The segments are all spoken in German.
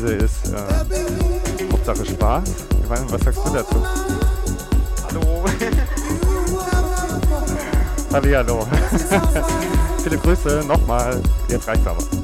Devise ist äh, Hauptsache Spaß. Was sagst du dazu? Hallo. Hallo. Viele Grüße nochmal. Jetzt reicht's aber.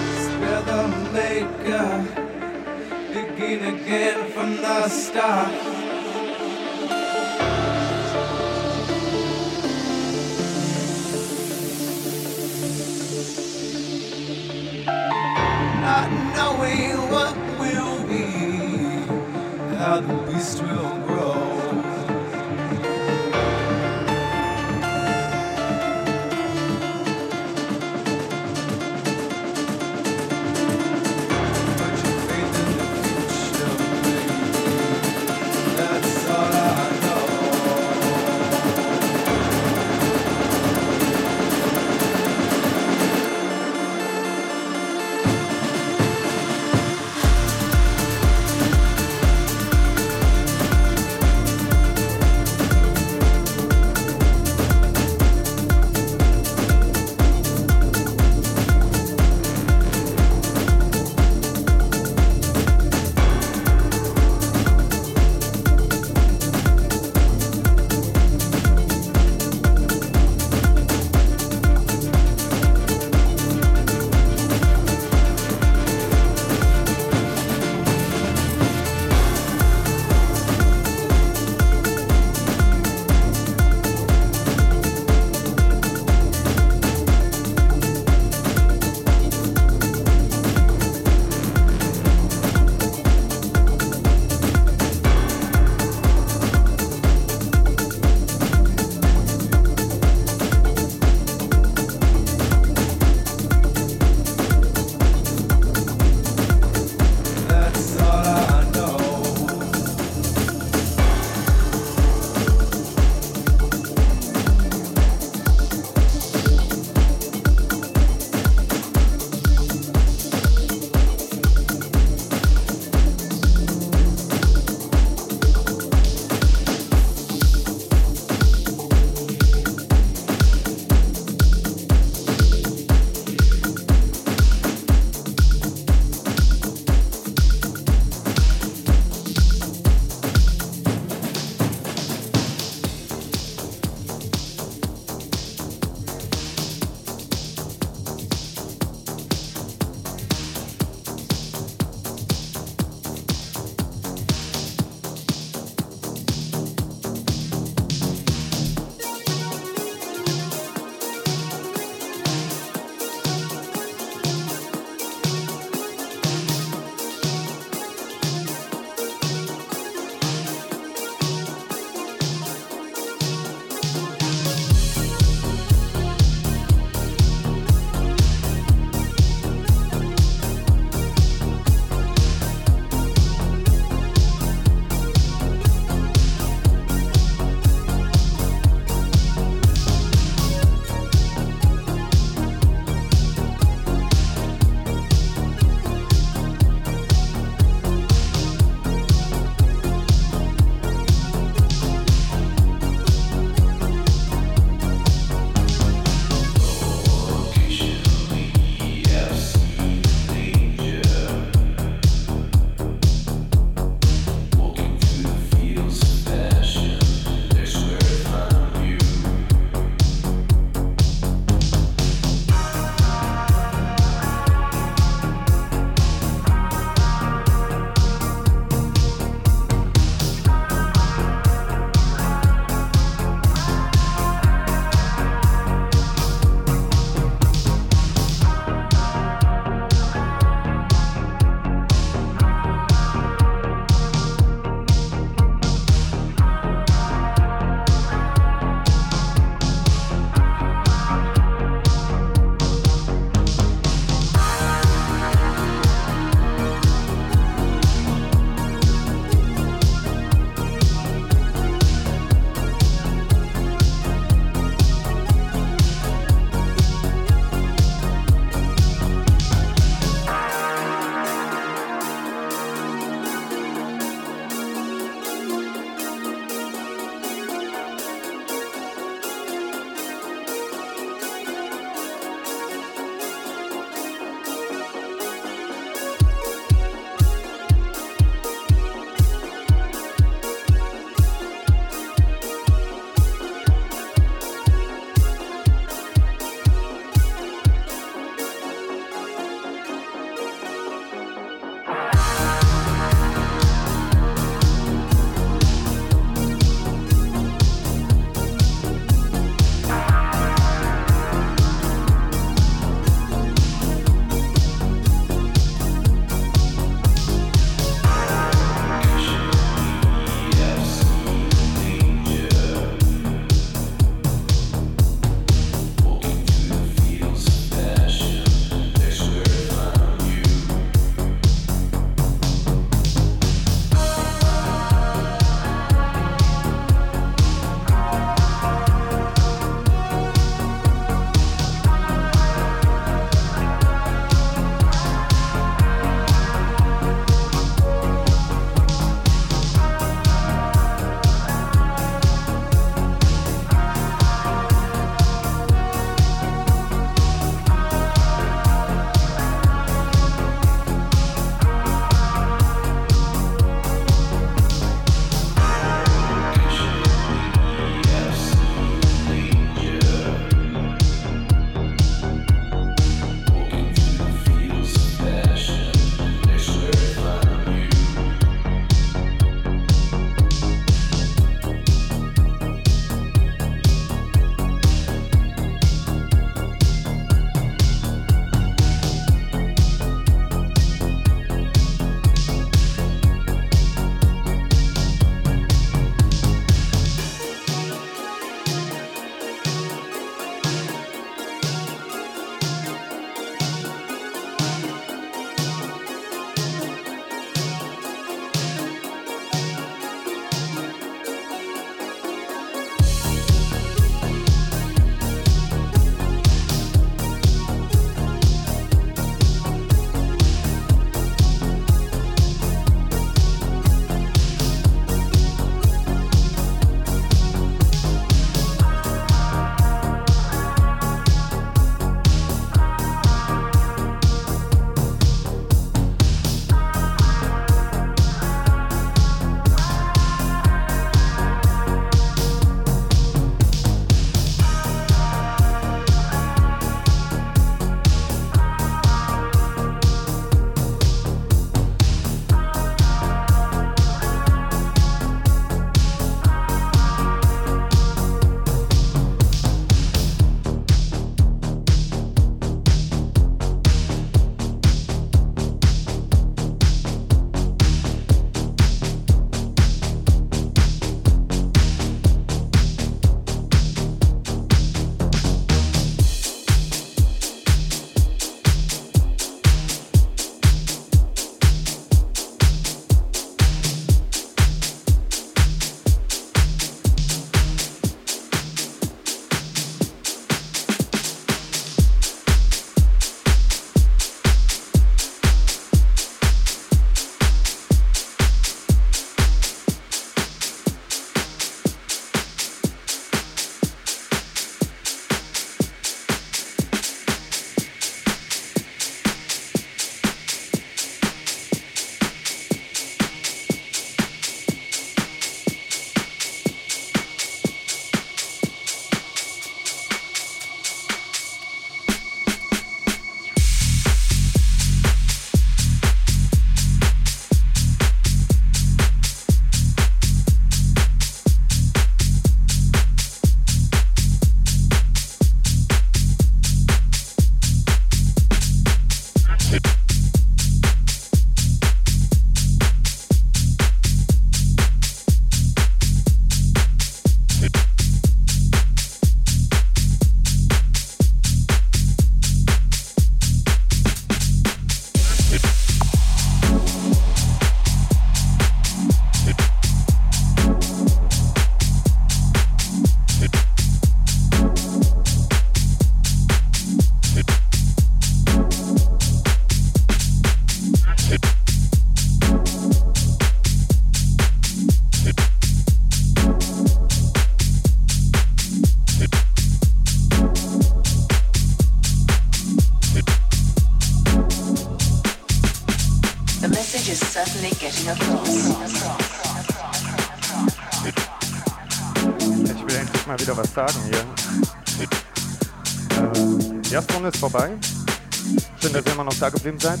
Geblieben seid.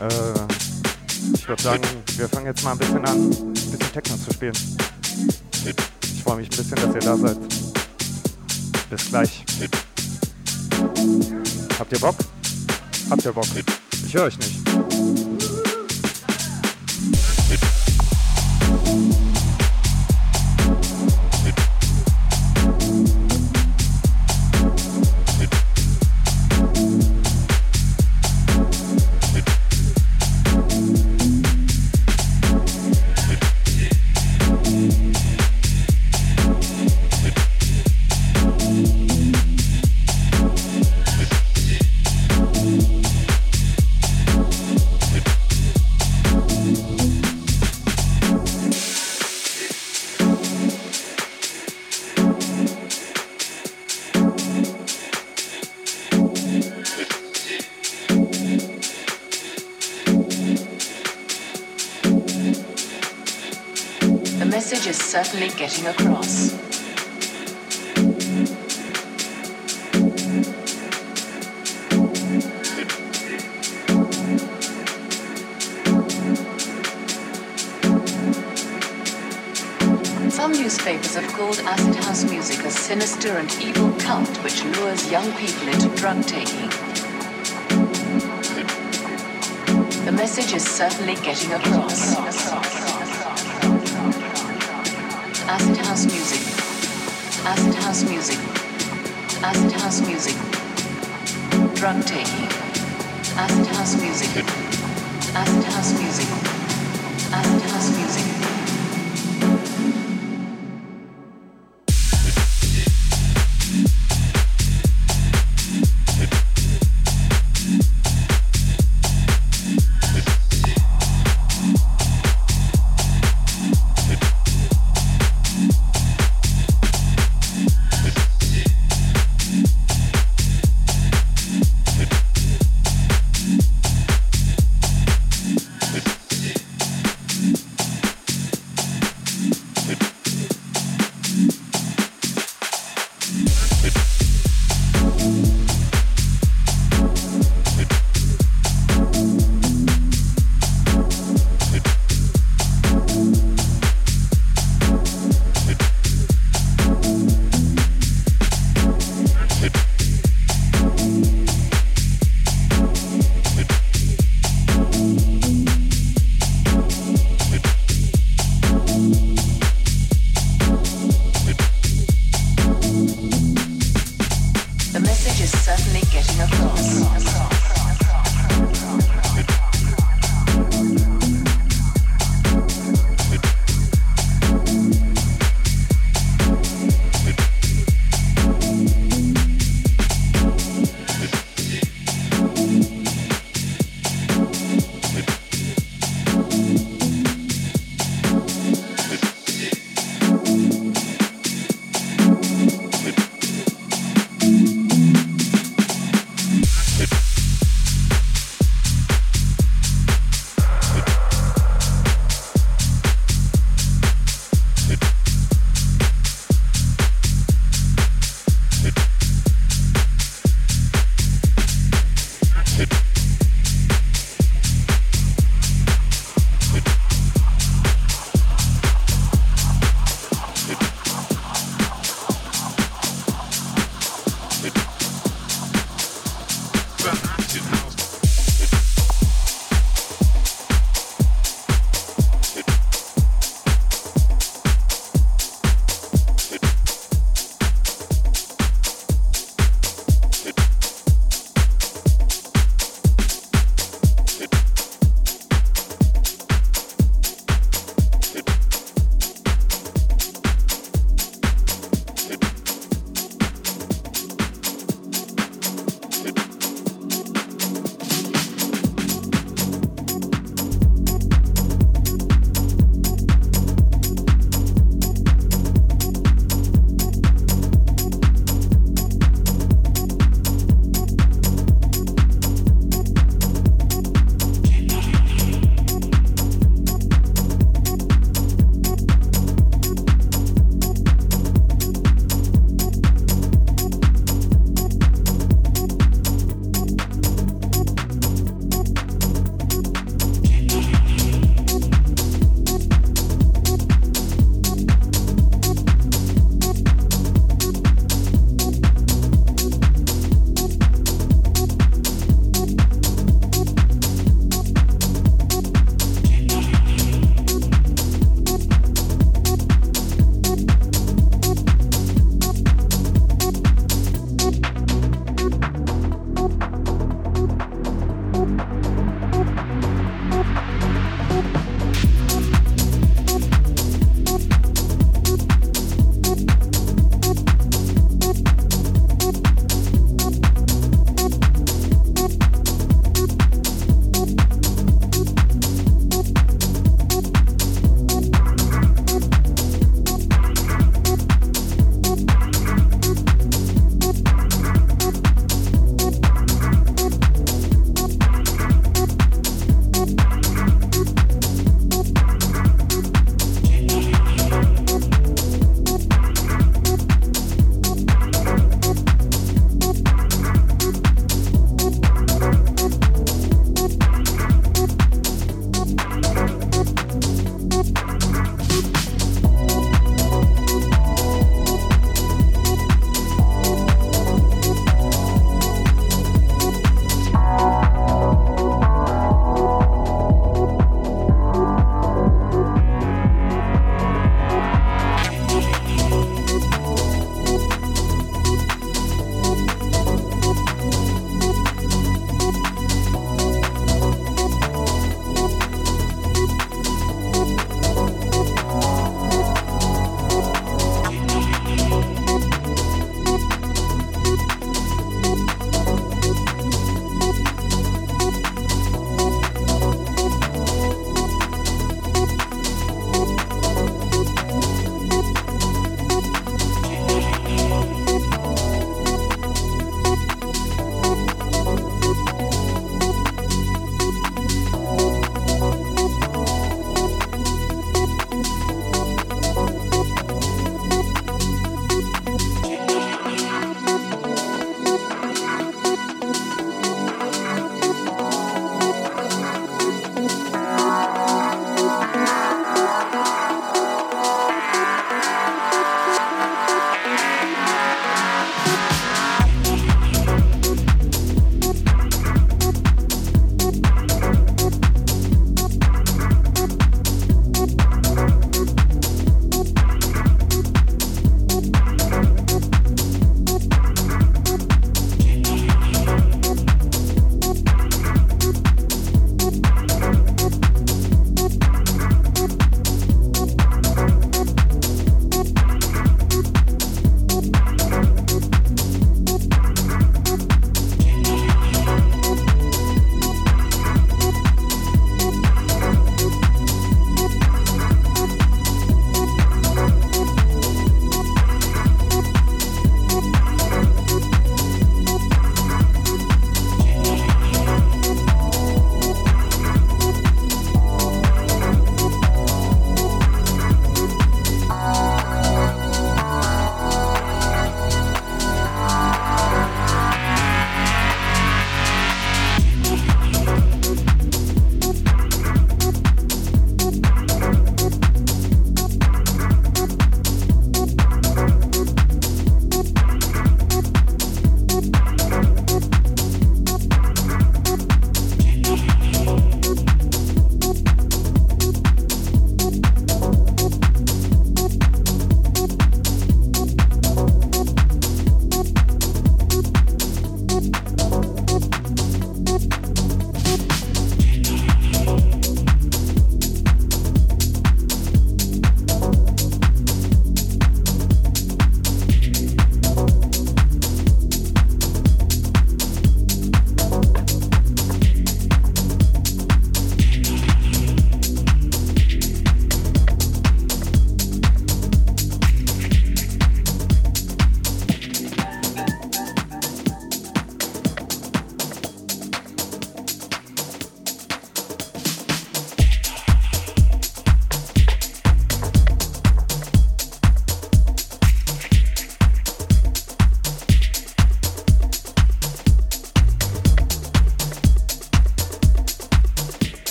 Äh, ich würde sagen, wir fangen jetzt mal ein bisschen an, ein bisschen Techno zu spielen. Ich freue mich ein bisschen, dass ihr da seid. Bis gleich. Habt ihr Bock? Habt ihr Bock? Ich höre euch nicht. Getting across. Some newspapers have called acid house music a sinister and evil cult which lures young people into drug taking. The message is certainly getting across.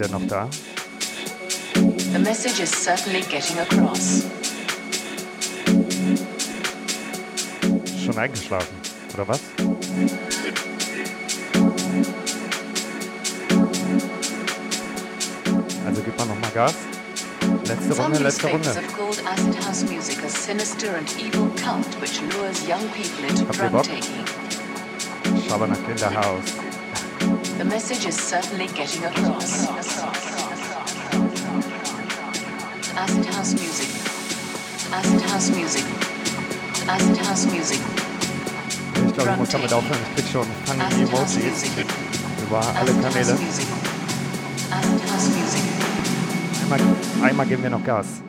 Denn noch da? The message is certainly getting across. Schon eingeschlafen, oder was? Also gibt man noch mal Gas. Letzte Runde, letzte Runde. house Habt ihr Bock? Schabernack in der Haus. The message is certainly getting across. House music. Acid house music. Ich glaube, ich muss damit aufhören. Ich krieg schon funny Emojis über alle Kanäle. music. Acid house music. Einmal, einmal geben wir noch Gas.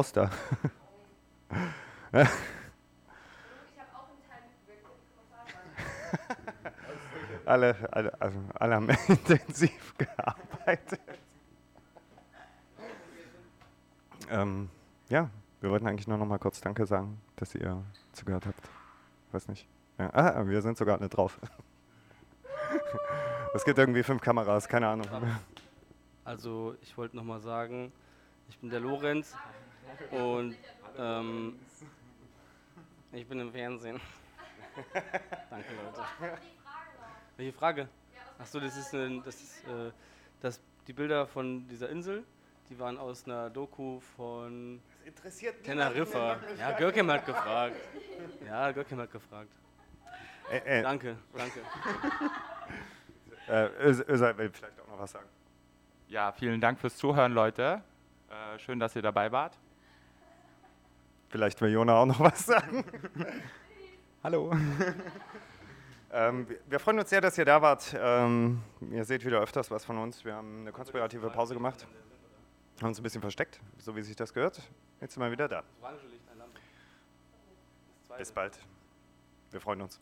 Raus da. alle, alle, also alle haben intensiv gearbeitet. Ähm, ja, wir wollten eigentlich nur noch mal kurz Danke sagen, dass ihr zugehört habt. Weiß nicht. Ja, ah, wir sind sogar nicht drauf. Es gibt irgendwie fünf Kameras, keine Ahnung. Also ich wollte noch mal sagen, ich bin der Lorenz und ähm, ich bin im Fernsehen. Danke Leute. Welche Frage? Achso, das ist, eine, das ist äh, das, die Bilder von dieser Insel, die waren aus einer Doku von interessiert Teneriffa. Ja, Görkem hat gefragt. Ja, Görkem hat gefragt. Äh, äh, Danke, danke. äh, Öz- Özal will vielleicht auch noch was sagen. Ja, vielen Dank fürs Zuhören, Leute. Äh, schön, dass ihr dabei wart. Vielleicht will Jona auch noch was sagen. Hallo. ähm, wir- freuen uns sehr, dass ihr da wart. Ähm, ihr seht wieder öfters was von uns. Wir haben eine konspirative Pause gemacht. Haben uns ein bisschen versteckt, so wie sich das gehört. Jetzt sind wir wieder da. Bis bald. Wir freuen uns.